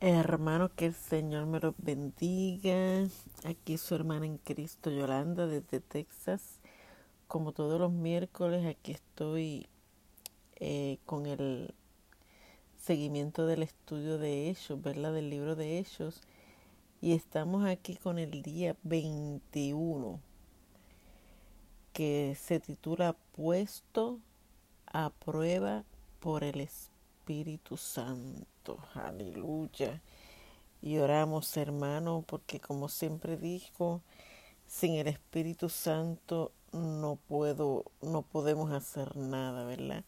Hermano, que el Señor me los bendiga. Aquí su hermana en Cristo, Yolanda, desde Texas. Como todos los miércoles, aquí estoy eh, con el seguimiento del estudio de Hechos, ¿verdad? Del libro de Hechos. Y estamos aquí con el día 21, que se titula Puesto a prueba por el Espíritu Santo. Aleluya. Y oramos, hermano, porque como siempre dijo, sin el Espíritu Santo no puedo, no podemos hacer nada, ¿verdad?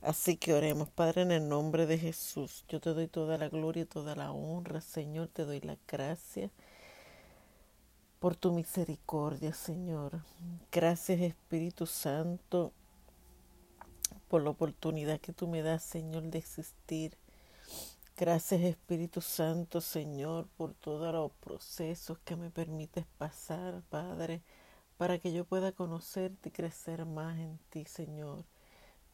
Así que oremos, Padre, en el nombre de Jesús. Yo te doy toda la gloria y toda la honra, Señor, te doy la gracia por tu misericordia, Señor. Gracias, Espíritu Santo, por la oportunidad que tú me das, Señor, de existir Gracias Espíritu Santo, Señor, por todos los procesos que me permites pasar, Padre, para que yo pueda conocerte y crecer más en ti, Señor.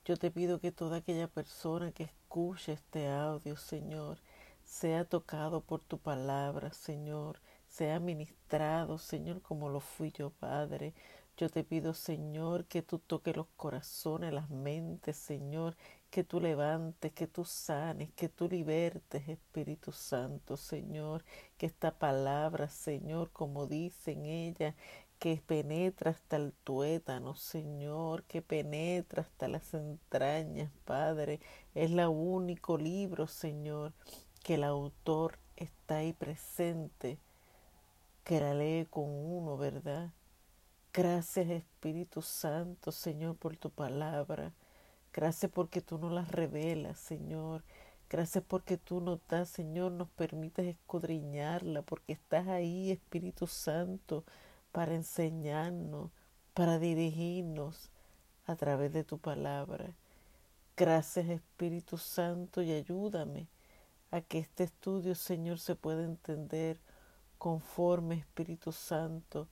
Yo te pido que toda aquella persona que escuche este audio, Señor, sea tocado por tu palabra, Señor, sea ministrado, Señor, como lo fui yo, Padre. Yo te pido, Señor, que tú toques los corazones, las mentes, Señor, que tú levantes, que tú sanes, que tú libertes, Espíritu Santo, Señor, que esta palabra, Señor, como dice en ella, que penetra hasta el tuétano, Señor, que penetra hasta las entrañas, Padre, es el único libro, Señor, que el autor está ahí presente, que la lee con uno, ¿verdad? Gracias Espíritu Santo, Señor, por tu palabra. Gracias porque tú nos las revelas, Señor. Gracias porque tú nos das, Señor, nos permites escudriñarla, porque estás ahí, Espíritu Santo, para enseñarnos, para dirigirnos a través de tu palabra. Gracias, Espíritu Santo, y ayúdame a que este estudio, Señor, se pueda entender conforme, Espíritu Santo,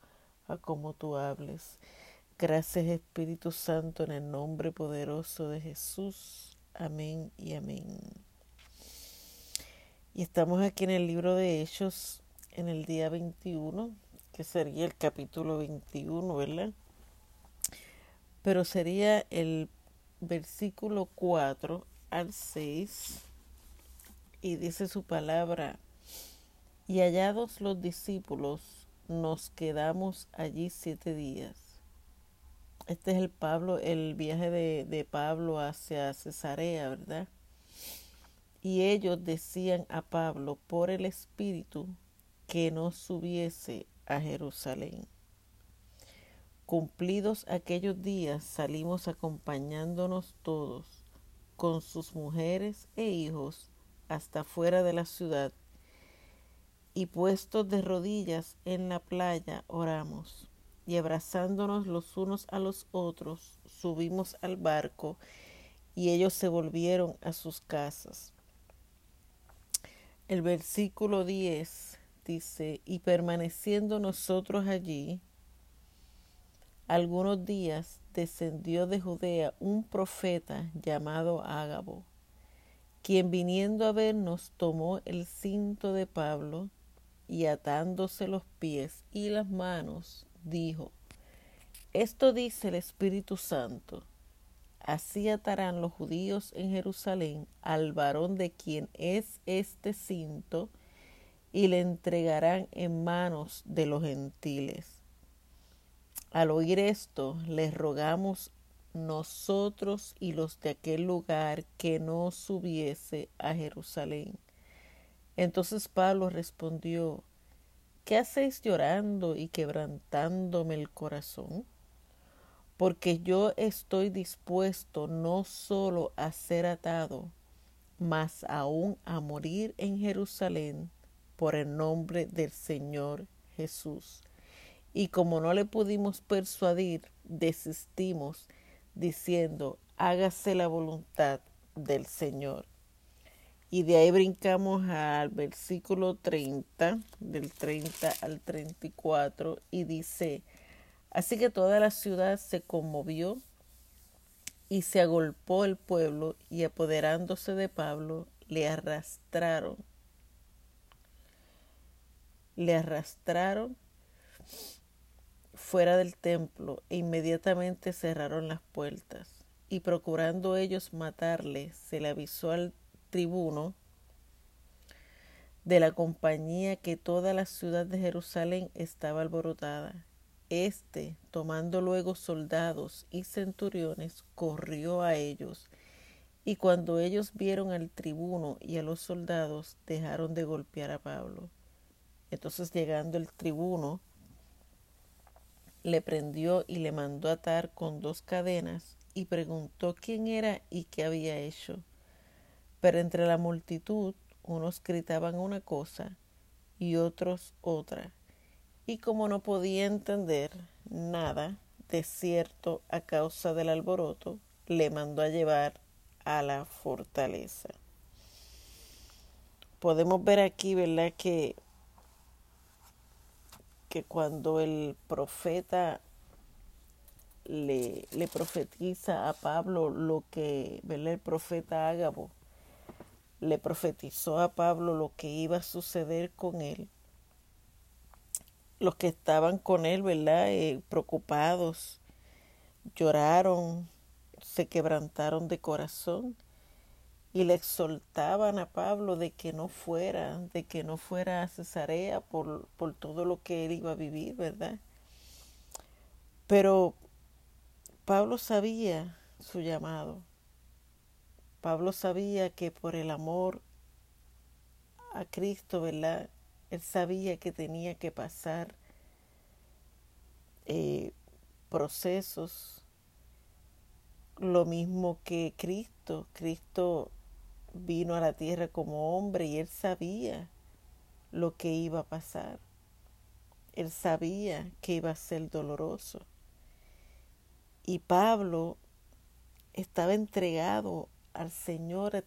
a como tú hables. Gracias Espíritu Santo en el nombre poderoso de Jesús. Amén y amén. Y estamos aquí en el libro de Hechos en el día 21, que sería el capítulo 21, ¿verdad? Pero sería el versículo 4 al 6 y dice su palabra, y hallados los discípulos, nos quedamos allí siete días este es el Pablo, el viaje de, de Pablo hacia Cesarea, ¿verdad? Y ellos decían a Pablo por el Espíritu que no subiese a Jerusalén. Cumplidos aquellos días salimos acompañándonos todos con sus mujeres e hijos hasta fuera de la ciudad y puestos de rodillas en la playa oramos y abrazándonos los unos a los otros, subimos al barco y ellos se volvieron a sus casas. El versículo 10 dice, y permaneciendo nosotros allí, algunos días descendió de Judea un profeta llamado Ágabo, quien viniendo a vernos tomó el cinto de Pablo y atándose los pies y las manos, dijo, Esto dice el Espíritu Santo, así atarán los judíos en Jerusalén al varón de quien es este cinto, y le entregarán en manos de los gentiles. Al oír esto, les rogamos nosotros y los de aquel lugar que no subiese a Jerusalén. Entonces Pablo respondió, ¿Qué hacéis llorando y quebrantándome el corazón? Porque yo estoy dispuesto no solo a ser atado, mas aún a morir en Jerusalén por el nombre del Señor Jesús. Y como no le pudimos persuadir, desistimos, diciendo, hágase la voluntad del Señor. Y de ahí brincamos al versículo 30, del 30 al 34, y dice, así que toda la ciudad se conmovió y se agolpó el pueblo y apoderándose de Pablo, le arrastraron le arrastraron fuera del templo e inmediatamente cerraron las puertas. Y procurando ellos matarle, se le avisó al tribuno de la compañía que toda la ciudad de Jerusalén estaba alborotada. Este, tomando luego soldados y centuriones, corrió a ellos, y cuando ellos vieron al tribuno y a los soldados, dejaron de golpear a Pablo. Entonces llegando el tribuno, le prendió y le mandó atar con dos cadenas y preguntó quién era y qué había hecho. Pero entre la multitud unos gritaban una cosa y otros otra y como no podía entender nada de cierto a causa del alboroto, le mandó a llevar a la fortaleza. Podemos ver aquí, ¿verdad? Que, que cuando el profeta le, le profetiza a Pablo lo que, ¿verdad? El profeta Ágabo le profetizó a Pablo lo que iba a suceder con él los que estaban con él, ¿verdad? Eh, preocupados, lloraron, se quebrantaron de corazón y le exhortaban a Pablo de que no fuera, de que no fuera a Cesarea por, por todo lo que él iba a vivir, ¿verdad? Pero Pablo sabía su llamado. Pablo sabía que por el amor a Cristo, ¿verdad? Él sabía que tenía que pasar eh, procesos, lo mismo que Cristo. Cristo vino a la tierra como hombre y él sabía lo que iba a pasar. Él sabía que iba a ser doloroso. Y Pablo estaba entregado al Señor de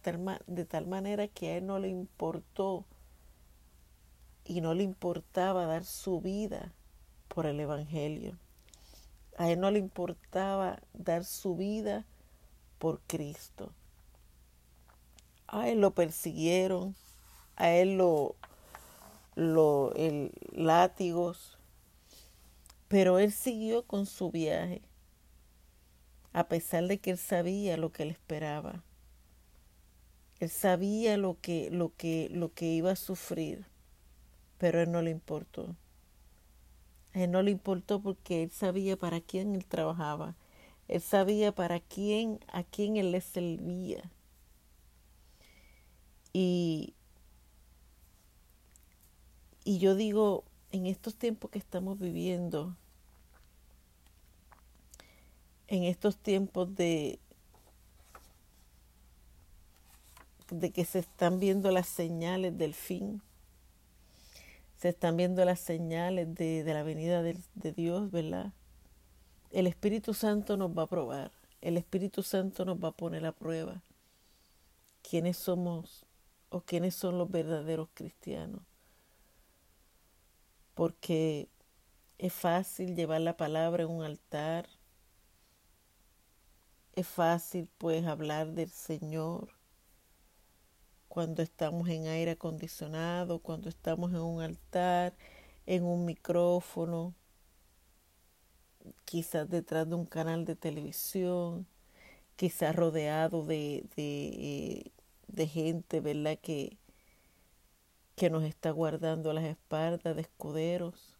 tal, manera que a él no le importó y no le importaba dar su vida por el Evangelio. A él no le importaba dar su vida por Cristo. A él lo persiguieron, a él lo, lo el látigos, pero él siguió con su viaje, a pesar de que él sabía lo que le esperaba. Él sabía lo que, lo que, lo que iba a sufrir pero a él no le importó. A él no le importó porque él sabía para quién él trabajaba. Él sabía para quién, a quién él le servía. Y, y yo digo, en estos tiempos que estamos viviendo, en estos tiempos de, de que se están viendo las señales del fin, se están viendo las señales de, la venida de, de Dios, ¿verdad? El Espíritu Santo nos va a probar, el Espíritu Santo nos va a poner a prueba quiénes somos o quiénes son los verdaderos cristianos. Porque es fácil llevar la palabra en un altar, es fácil pues hablar del Señor, cuando estamos en aire acondicionado, cuando estamos en un altar, en un micrófono, quizás detrás de un canal de televisión, quizás rodeado de, de, de gente, ¿verdad? Que, que nos está guardando las espaldas de escuderos.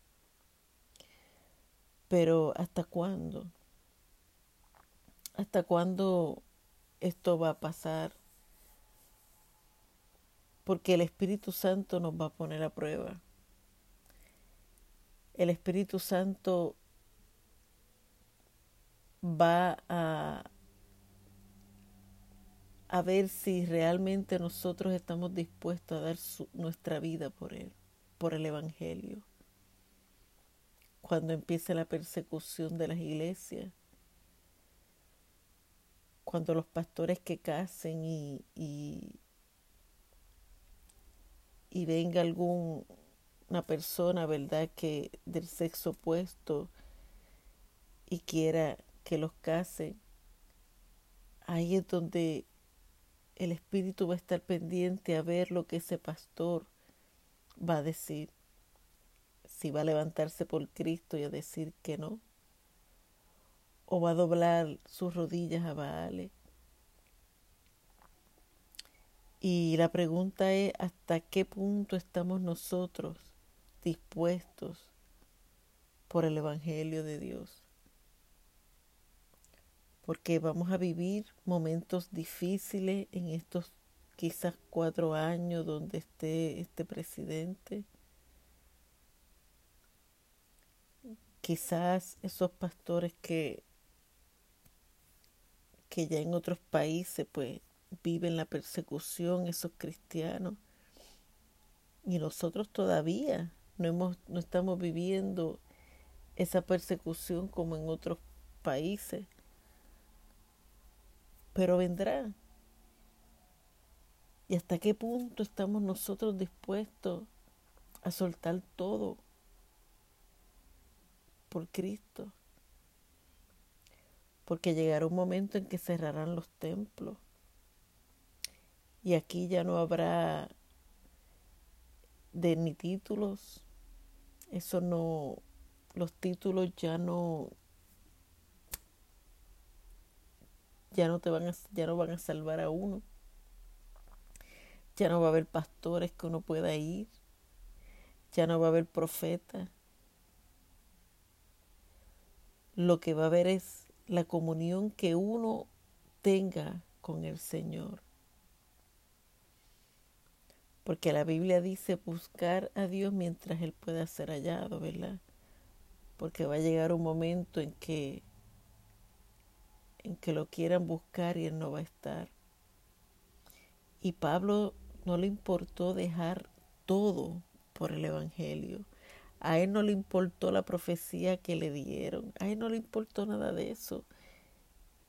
Pero ¿hasta cuándo? ¿Hasta cuándo esto va a pasar? Porque el Espíritu Santo nos va a poner a prueba. El Espíritu Santo va a, a ver si realmente nosotros estamos dispuestos a dar nuestra vida por Él, por el Evangelio. Cuando empiece la persecución de las iglesias, cuando los pastores que casen y, y y venga alguna persona, ¿verdad?, que del sexo opuesto y quiera que los case, ahí es donde el espíritu va a estar pendiente a ver lo que ese pastor va a decir. si va a levantarse por Cristo y a decir que no, o va a doblar sus rodillas a Baale. Y la pregunta es, ¿hasta qué punto estamos nosotros dispuestos por el Evangelio de Dios? Porque vamos a vivir momentos difíciles en estos quizás cuatro años donde esté este presidente. Quizás esos pastores que, que ya en otros países pues viven la persecución, esos cristianos. Y nosotros todavía no, hemos, no estamos viviendo esa persecución como en otros países. Pero vendrá. ¿Y hasta qué punto estamos nosotros dispuestos a soltar todo por Cristo? Porque llegará un momento en que cerrarán los templos. Y aquí ya no habrá de ni títulos. Eso no, los títulos ya no, ya no te van a, ya no van a salvar a uno. Ya no va a haber pastores que uno pueda ir. Ya no va a haber profetas. Lo que va a haber es la comunión que uno tenga con el Señor. Porque la Biblia dice buscar a Dios mientras Él pueda ser hallado, ¿verdad? Porque va a llegar un momento en que en que lo quieran buscar y Él no va a estar. Y Pablo no le importó dejar todo por el Evangelio. A él no le importó la profecía que le dieron. A él no le importó nada de eso.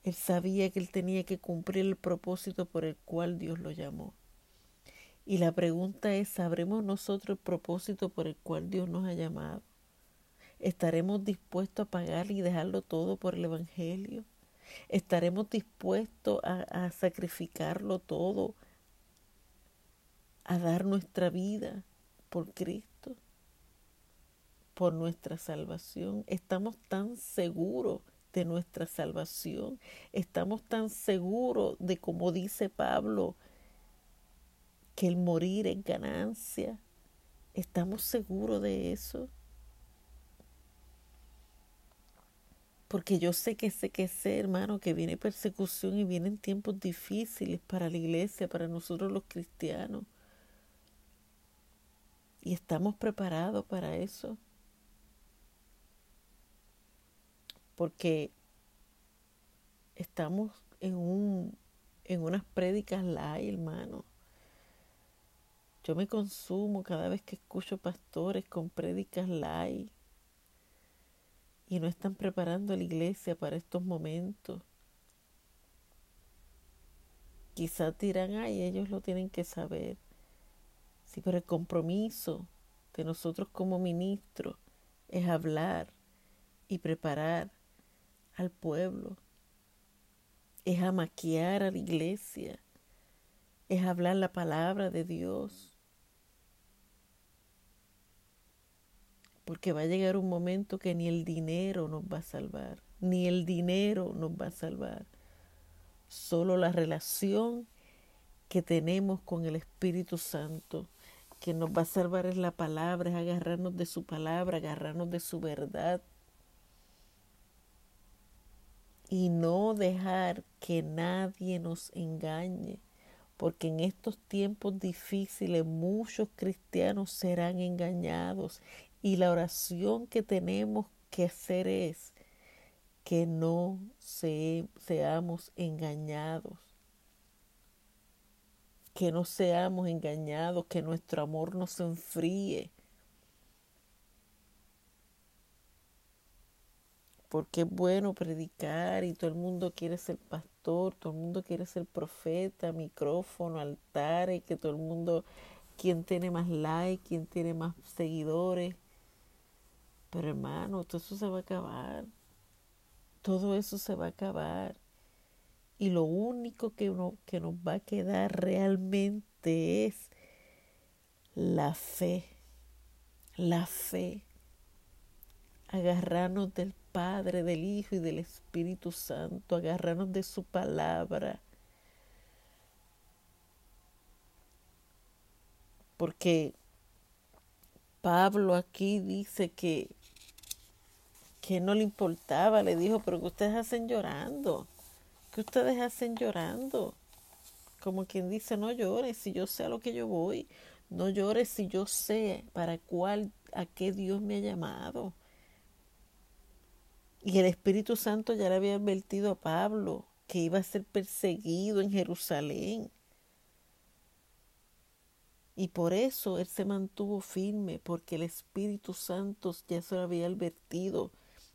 Él sabía que él tenía que cumplir el propósito por el cual Dios lo llamó. Y la pregunta es, ¿sabremos nosotros el propósito por el cual Dios nos ha llamado? ¿Estaremos dispuestos a pagar y dejarlo todo por el Evangelio? ¿Estaremos dispuestos a, a sacrificarlo todo a dar nuestra vida por Cristo, por nuestra salvación. Estamos tan seguros de nuestra salvación, estamos tan seguros de, como dice Pablo, que el morir es ganancia. ¿Estamos seguros de eso? Porque yo sé que sé que sé, hermano, que viene persecución y vienen tiempos difíciles para la iglesia, para nosotros los cristianos. Y estamos preparados para eso. Porque estamos en, un, en unas prédicas live, hermano. Yo me consumo cada vez que escucho pastores con prédicas live y no están preparando a la iglesia para estos momentos. Quizás dirán, ay, ellos lo tienen que saber. Sí, pero el compromiso de nosotros como ministros es hablar y preparar al pueblo, es amaquear a la iglesia, es hablar la palabra de Dios. Porque va a llegar un momento que ni el dinero nos va a salvar, ni el dinero nos va a salvar. Solo la relación que tenemos con el Espíritu Santo que nos va a salvar es la palabra, es agarrarnos de su palabra, agarrarnos de su verdad. Y no dejar que nadie nos engañe, porque en estos tiempos difíciles muchos cristianos serán engañados y la oración que tenemos que hacer es que no seamos engañados que no seamos engañados, que nuestro amor no se enfríe. Porque es bueno predicar y todo el mundo quiere ser pastor, todo el mundo quiere ser profeta, micrófono, altar y que todo el mundo, quien tiene más like, quien tiene más seguidores. Pero hermano, todo eso se va a acabar. Todo eso se va a acabar. Y lo único que, que nos va a quedar realmente es la fe, la fe, agarrarnos del Padre, del Hijo y del Espíritu Santo, agarrarnos de su palabra. Porque Pablo aquí dice que, que no le importaba, le dijo, pero que ustedes hacen llorando, que ustedes hacen llorando. Como quien dice, no llores si yo sé a lo que yo voy, no llores si yo sé para cuál, a qué Dios me ha llamado. Y el Espíritu Santo ya le había advertido a Pablo que iba a ser perseguido en Jerusalén. Y por eso él se mantuvo firme, porque el Espíritu Santo ya se lo había advertido.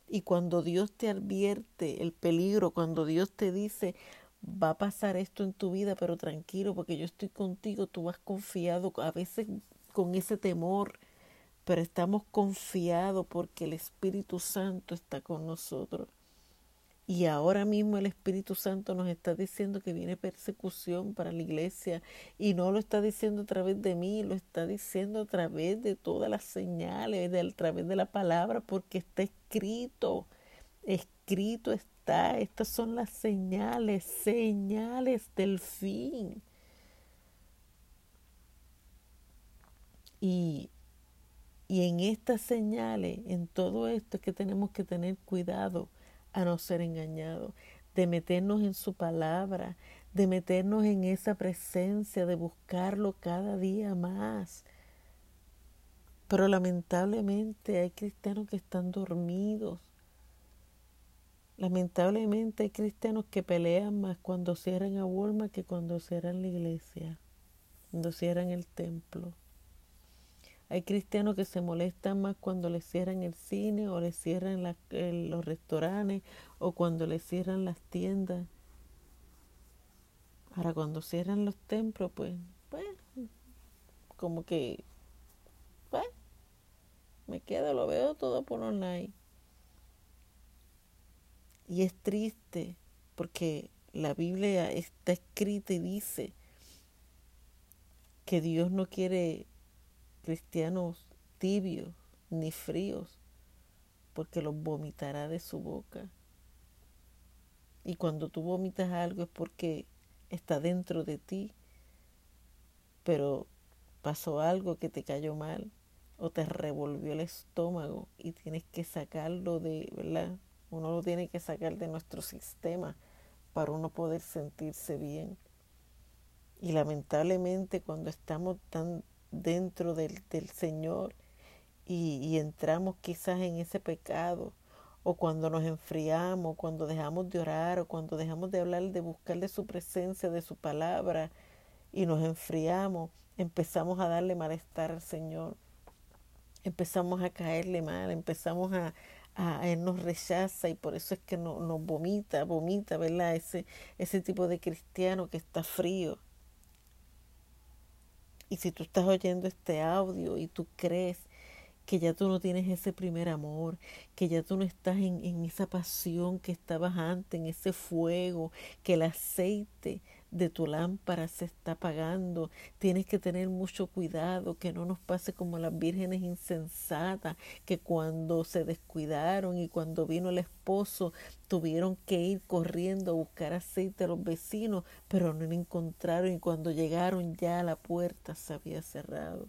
Y cuando Dios te advierte el peligro, cuando Dios te dice, va a pasar esto en tu vida, pero tranquilo, porque yo estoy contigo, tú vas confiado, a veces con ese temor, pero estamos confiados porque el Espíritu Santo está con nosotros. Y ahora mismo el Espíritu Santo nos está diciendo que viene persecución para la iglesia y no lo está diciendo a través de mí, lo está diciendo a través de todas las señales, a través de la palabra, porque está escrito, escrito está, estas son las señales, señales del fin. Y y en estas señales, en todo esto, es que tenemos que tener cuidado a no ser engañados, de meternos en su palabra, de meternos en esa presencia, de buscarlo cada día más. Pero lamentablemente hay cristianos que están dormidos. Lamentablemente hay cristianos que pelean más cuando cierran a Walmart que cuando cierran la iglesia, cuando cierran el templo. Hay cristianos que se molestan más cuando les cierran el cine o les cierran los restaurantes o cuando les cierran las tiendas. Ahora cuando cierran los templos, pues, pues, como que, pues, me quedo, lo veo todo por online. Y es triste porque la Biblia está escrita y dice que Dios no quiere cristianos tibios ni fríos, porque los vomitará de su boca. Y cuando tú vomitas algo es porque está dentro de ti, pero pasó algo que te cayó mal o te revolvió el estómago y tienes que sacarlo de, ¿verdad? Uno lo tiene que sacar de nuestro sistema para uno poder sentirse bien. Y lamentablemente cuando estamos tan dentro del, del Señor y, entramos quizás en ese pecado o cuando nos enfriamos, cuando dejamos de orar o cuando dejamos de hablar, de buscar de su presencia, de su palabra y nos enfriamos, empezamos a darle malestar al Señor, empezamos a caerle mal, empezamos a, a Él nos rechaza y por eso es que no, nos vomita, vomita, ¿verdad? Ese, ese tipo de cristiano que está frío, y si tú estás oyendo este audio y tú crees que ya tú no tienes ese primer amor, que ya tú no estás en, en, esa pasión que estabas antes, en ese fuego, que el aceite de tu lámpara se está apagando. Tienes que tener mucho cuidado, que no nos pase como las vírgenes insensatas, que cuando se descuidaron y cuando vino el esposo, tuvieron que ir corriendo a buscar aceite a los vecinos, pero no lo encontraron y cuando llegaron ya la puerta se había cerrado.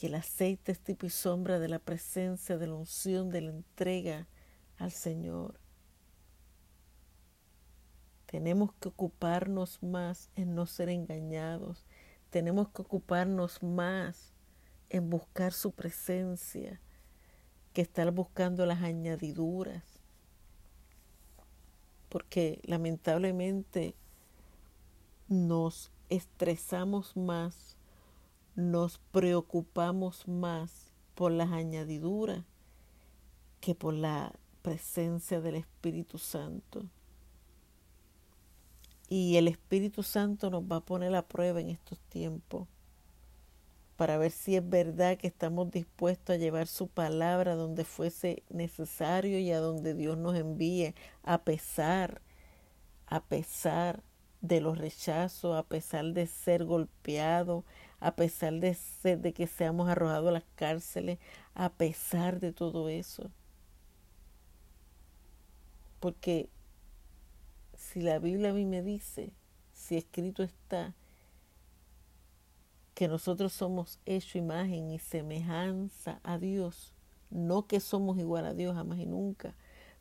Y el aceite es tipo y sombra de la presencia, de la unción, de la entrega al Señor. Tenemos que ocuparnos más en no ser engañados. Tenemos que ocuparnos más en buscar su presencia que estar buscando las añadiduras. Porque lamentablemente nos estresamos más, nos preocupamos más por las añadiduras que por la presencia del Espíritu Santo. Y el Espíritu Santo nos va a poner a prueba en estos tiempos para ver si es verdad que estamos dispuestos a llevar su palabra donde fuese necesario y a donde Dios nos envíe, a pesar, a pesar de los rechazos, a pesar de ser golpeados, a pesar de, ser, de que seamos arrojados a las cárceles, a pesar de todo eso. Porque si la Biblia a mí me dice, si escrito está, que nosotros somos hecho imagen y semejanza a Dios, no que somos igual a Dios jamás y nunca,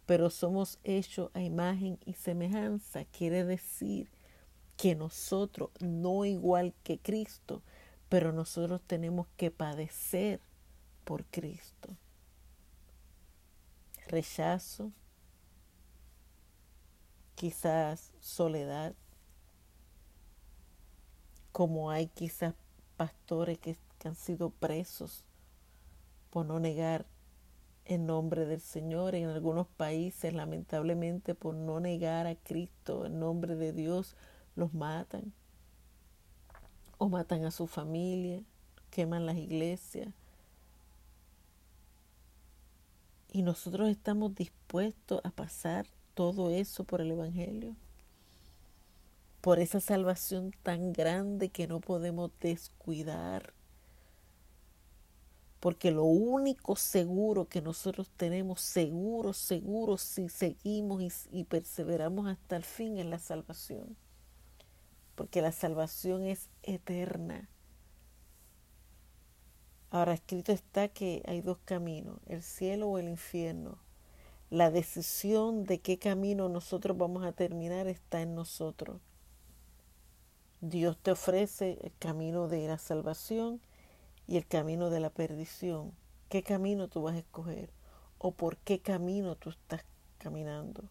pero somos hechos a imagen y semejanza, quiere decir que nosotros, no igual que Cristo, pero nosotros tenemos que padecer por Cristo. Rechazo, quizás soledad, como hay quizás pastores que, han sido presos por no negar el nombre del Señor. En algunos países, lamentablemente, por no negar a Cristo, el nombre de Dios, los matan. O matan a su familia, queman las iglesias. Y nosotros estamos dispuestos a pasar todo eso por el Evangelio por esa salvación tan grande que no podemos descuidar. Porque lo único seguro que nosotros tenemos, seguro, seguro, si seguimos y, perseveramos hasta el fin, es la salvación. Porque la salvación es eterna. Ahora, escrito está que hay dos caminos, el cielo o el infierno. La decisión de qué camino nosotros vamos a terminar está en nosotros. Dios te ofrece el camino de la salvación y el camino de la perdición. ¿Qué camino tú vas a escoger? ¿O por qué camino tú estás caminando?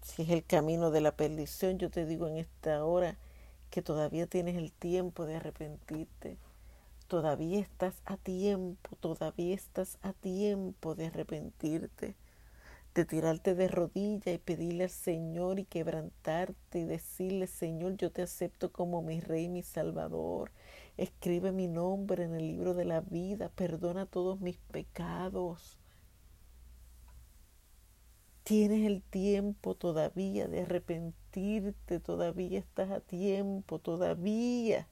Si es el camino de la perdición, yo te digo en esta hora que todavía tienes el tiempo de arrepentirte. Todavía estás a tiempo, todavía estás a tiempo de arrepentirte de tirarte de rodillas y pedirle al Señor y quebrantarte y decirle, Señor, yo te acepto como mi Rey, mi Salvador. Escribe mi nombre en el libro de la vida, perdona todos mis pecados. Tienes el tiempo todavía de arrepentirte, todavía estás a tiempo, todavía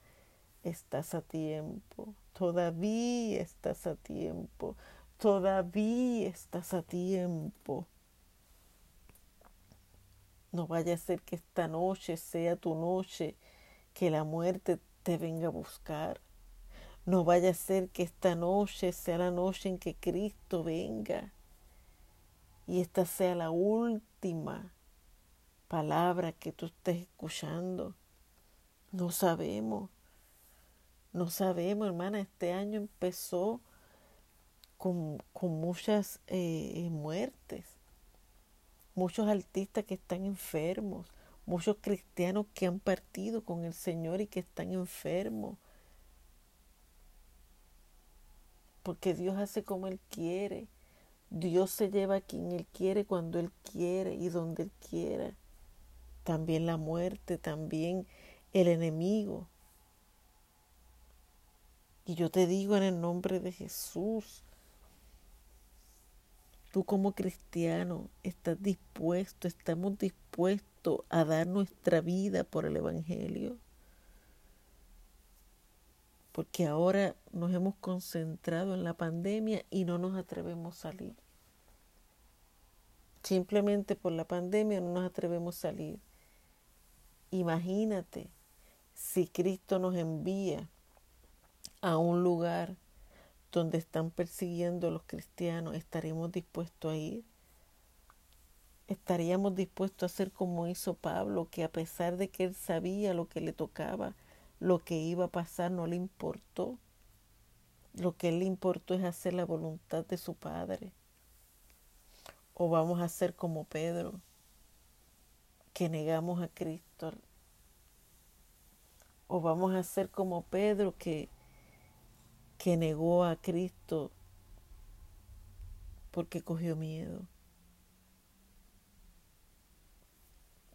estás a tiempo, todavía estás a tiempo, todavía estás a tiempo. No vaya a ser que esta noche sea tu noche, que la muerte te venga a buscar. No vaya a ser que esta noche sea la noche en que Cristo venga. Y esta sea la última palabra que tú estés escuchando. No sabemos. No sabemos, hermana. Este año empezó con, muchas eh, muertes muchos artistas que están enfermos, muchos cristianos que han partido con el Señor y que están enfermos. Porque Dios hace como Él quiere. Dios se lleva a quien Él quiere cuando Él quiere y donde Él quiera. También la muerte, también el enemigo. Y yo te digo en el nombre de Jesús, tú como cristiano estás dispuesto, estamos dispuestos a dar nuestra vida por el Evangelio. Porque ahora nos hemos concentrado en la pandemia y no nos atrevemos a salir. Simplemente por la pandemia no nos atrevemos a salir. Imagínate si Cristo nos envía a un lugar donde están persiguiendo a los cristianos, ¿estaremos dispuestos a ir? ¿Estaríamos dispuestos a hacer como hizo Pablo, que a pesar de que él sabía lo que le tocaba, lo que iba a pasar, no le importó? Lo que le importó es hacer la voluntad de su Padre. O vamos a ser como Pedro, que negamos a Cristo. O vamos a ser como Pedro, que que negó a Cristo porque cogió miedo.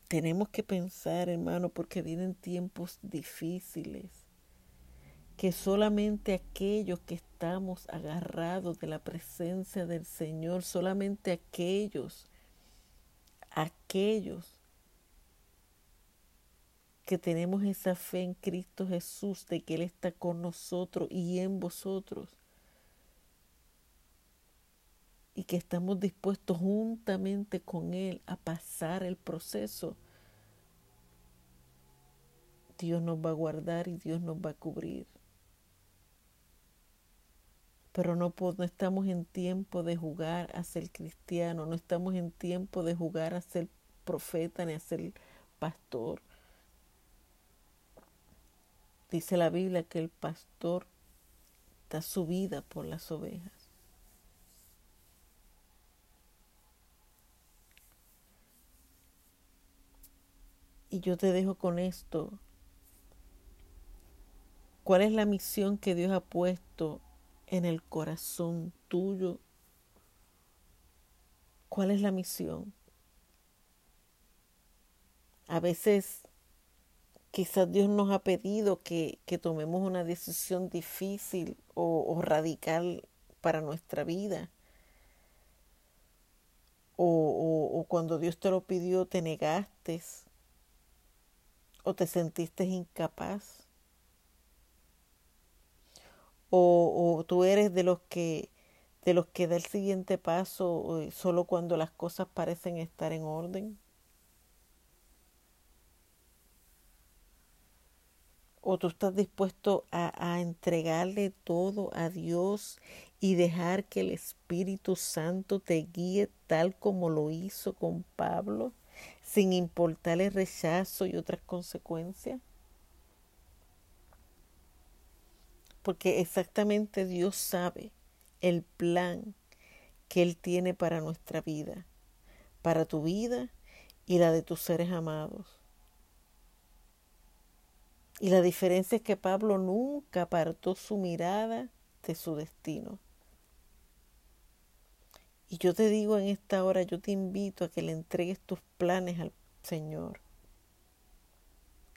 Tenemos que pensar, hermano, porque vienen tiempos difíciles, que solamente aquellos que estamos agarrados de la presencia del Señor, solamente aquellos, aquellos que tenemos esa fe en Cristo Jesús de que Él está con nosotros y en vosotros. Y que estamos dispuestos juntamente con Él a pasar el proceso. Dios nos va a guardar y Dios nos va a cubrir. Pero no, no estamos en tiempo de jugar a ser cristiano, no estamos en tiempo de jugar a ser profeta ni a ser pastor. Dice la Biblia que el pastor da su vida por las ovejas. Y yo te dejo con esto. ¿Cuál es la misión que Dios ha puesto en el corazón tuyo? ¿Cuál es la misión? A veces Quizás Dios nos ha pedido que, tomemos una decisión difícil o, radical para nuestra vida. O, o, cuando Dios te lo pidió te negaste o te sentiste incapaz. O, o, tú eres de los que de los que da el siguiente paso eh, solo cuando las cosas parecen estar en orden. O tú estás dispuesto a, entregarle todo a Dios y dejar que el Espíritu Santo te guíe tal como lo hizo con Pablo, sin importar el rechazo y otras consecuencias. Porque exactamente Dios sabe el plan que Él tiene para nuestra vida, para tu vida y la de tus seres amados. Y la diferencia es que Pablo nunca apartó su mirada de su destino. Y yo te digo en esta hora, yo te invito a que le entregues tus planes al Señor.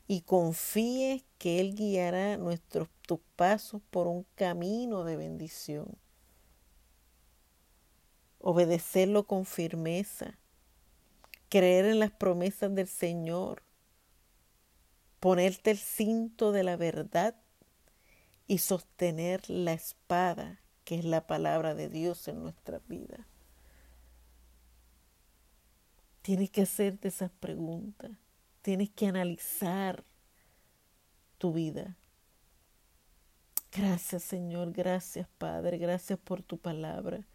Y confíes que Él guiará nuestros, tus pasos por un camino de bendición. Obedecerlo con firmeza. Creer en las promesas del Señor ponerte el cinto de la verdad y sostener la espada, que es la palabra de Dios en nuestra vida. Tienes que hacerte esas preguntas, tienes que analizar tu vida. Gracias Señor, gracias Padre, gracias por tu palabra.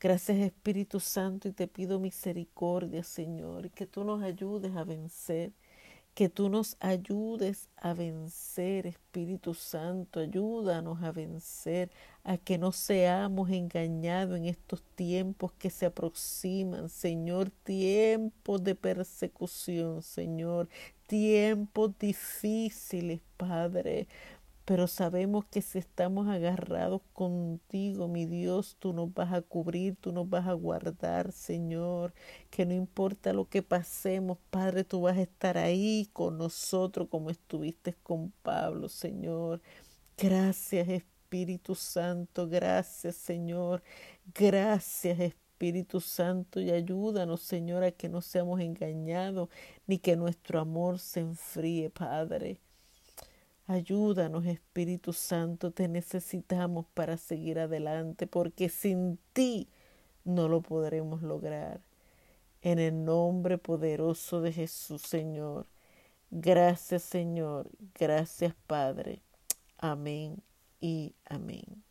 Gracias Espíritu Santo y te pido misericordia Señor y que tú nos ayudes a vencer que tú nos ayudes a vencer, Espíritu Santo, ayúdanos a vencer, a que no seamos engañados en estos tiempos que se aproximan, Señor, tiempos de persecución, Señor, tiempos difíciles, Padre pero sabemos que si estamos agarrados contigo, mi Dios, tú nos vas a cubrir, tú nos vas a guardar, Señor, que no importa lo que pasemos, Padre, tú vas a estar ahí con nosotros como estuviste con Pablo, Señor. Gracias, Espíritu Santo, gracias, Señor, gracias, Espíritu Santo, y ayúdanos, Señor, a que no seamos engañados, ni que nuestro amor se enfríe, Padre. Ayúdanos, Espíritu Santo, te necesitamos para seguir adelante, porque sin ti no lo podremos lograr. En el nombre poderoso de Jesús, Señor. Gracias, Señor. Gracias, Padre. Amén y amén.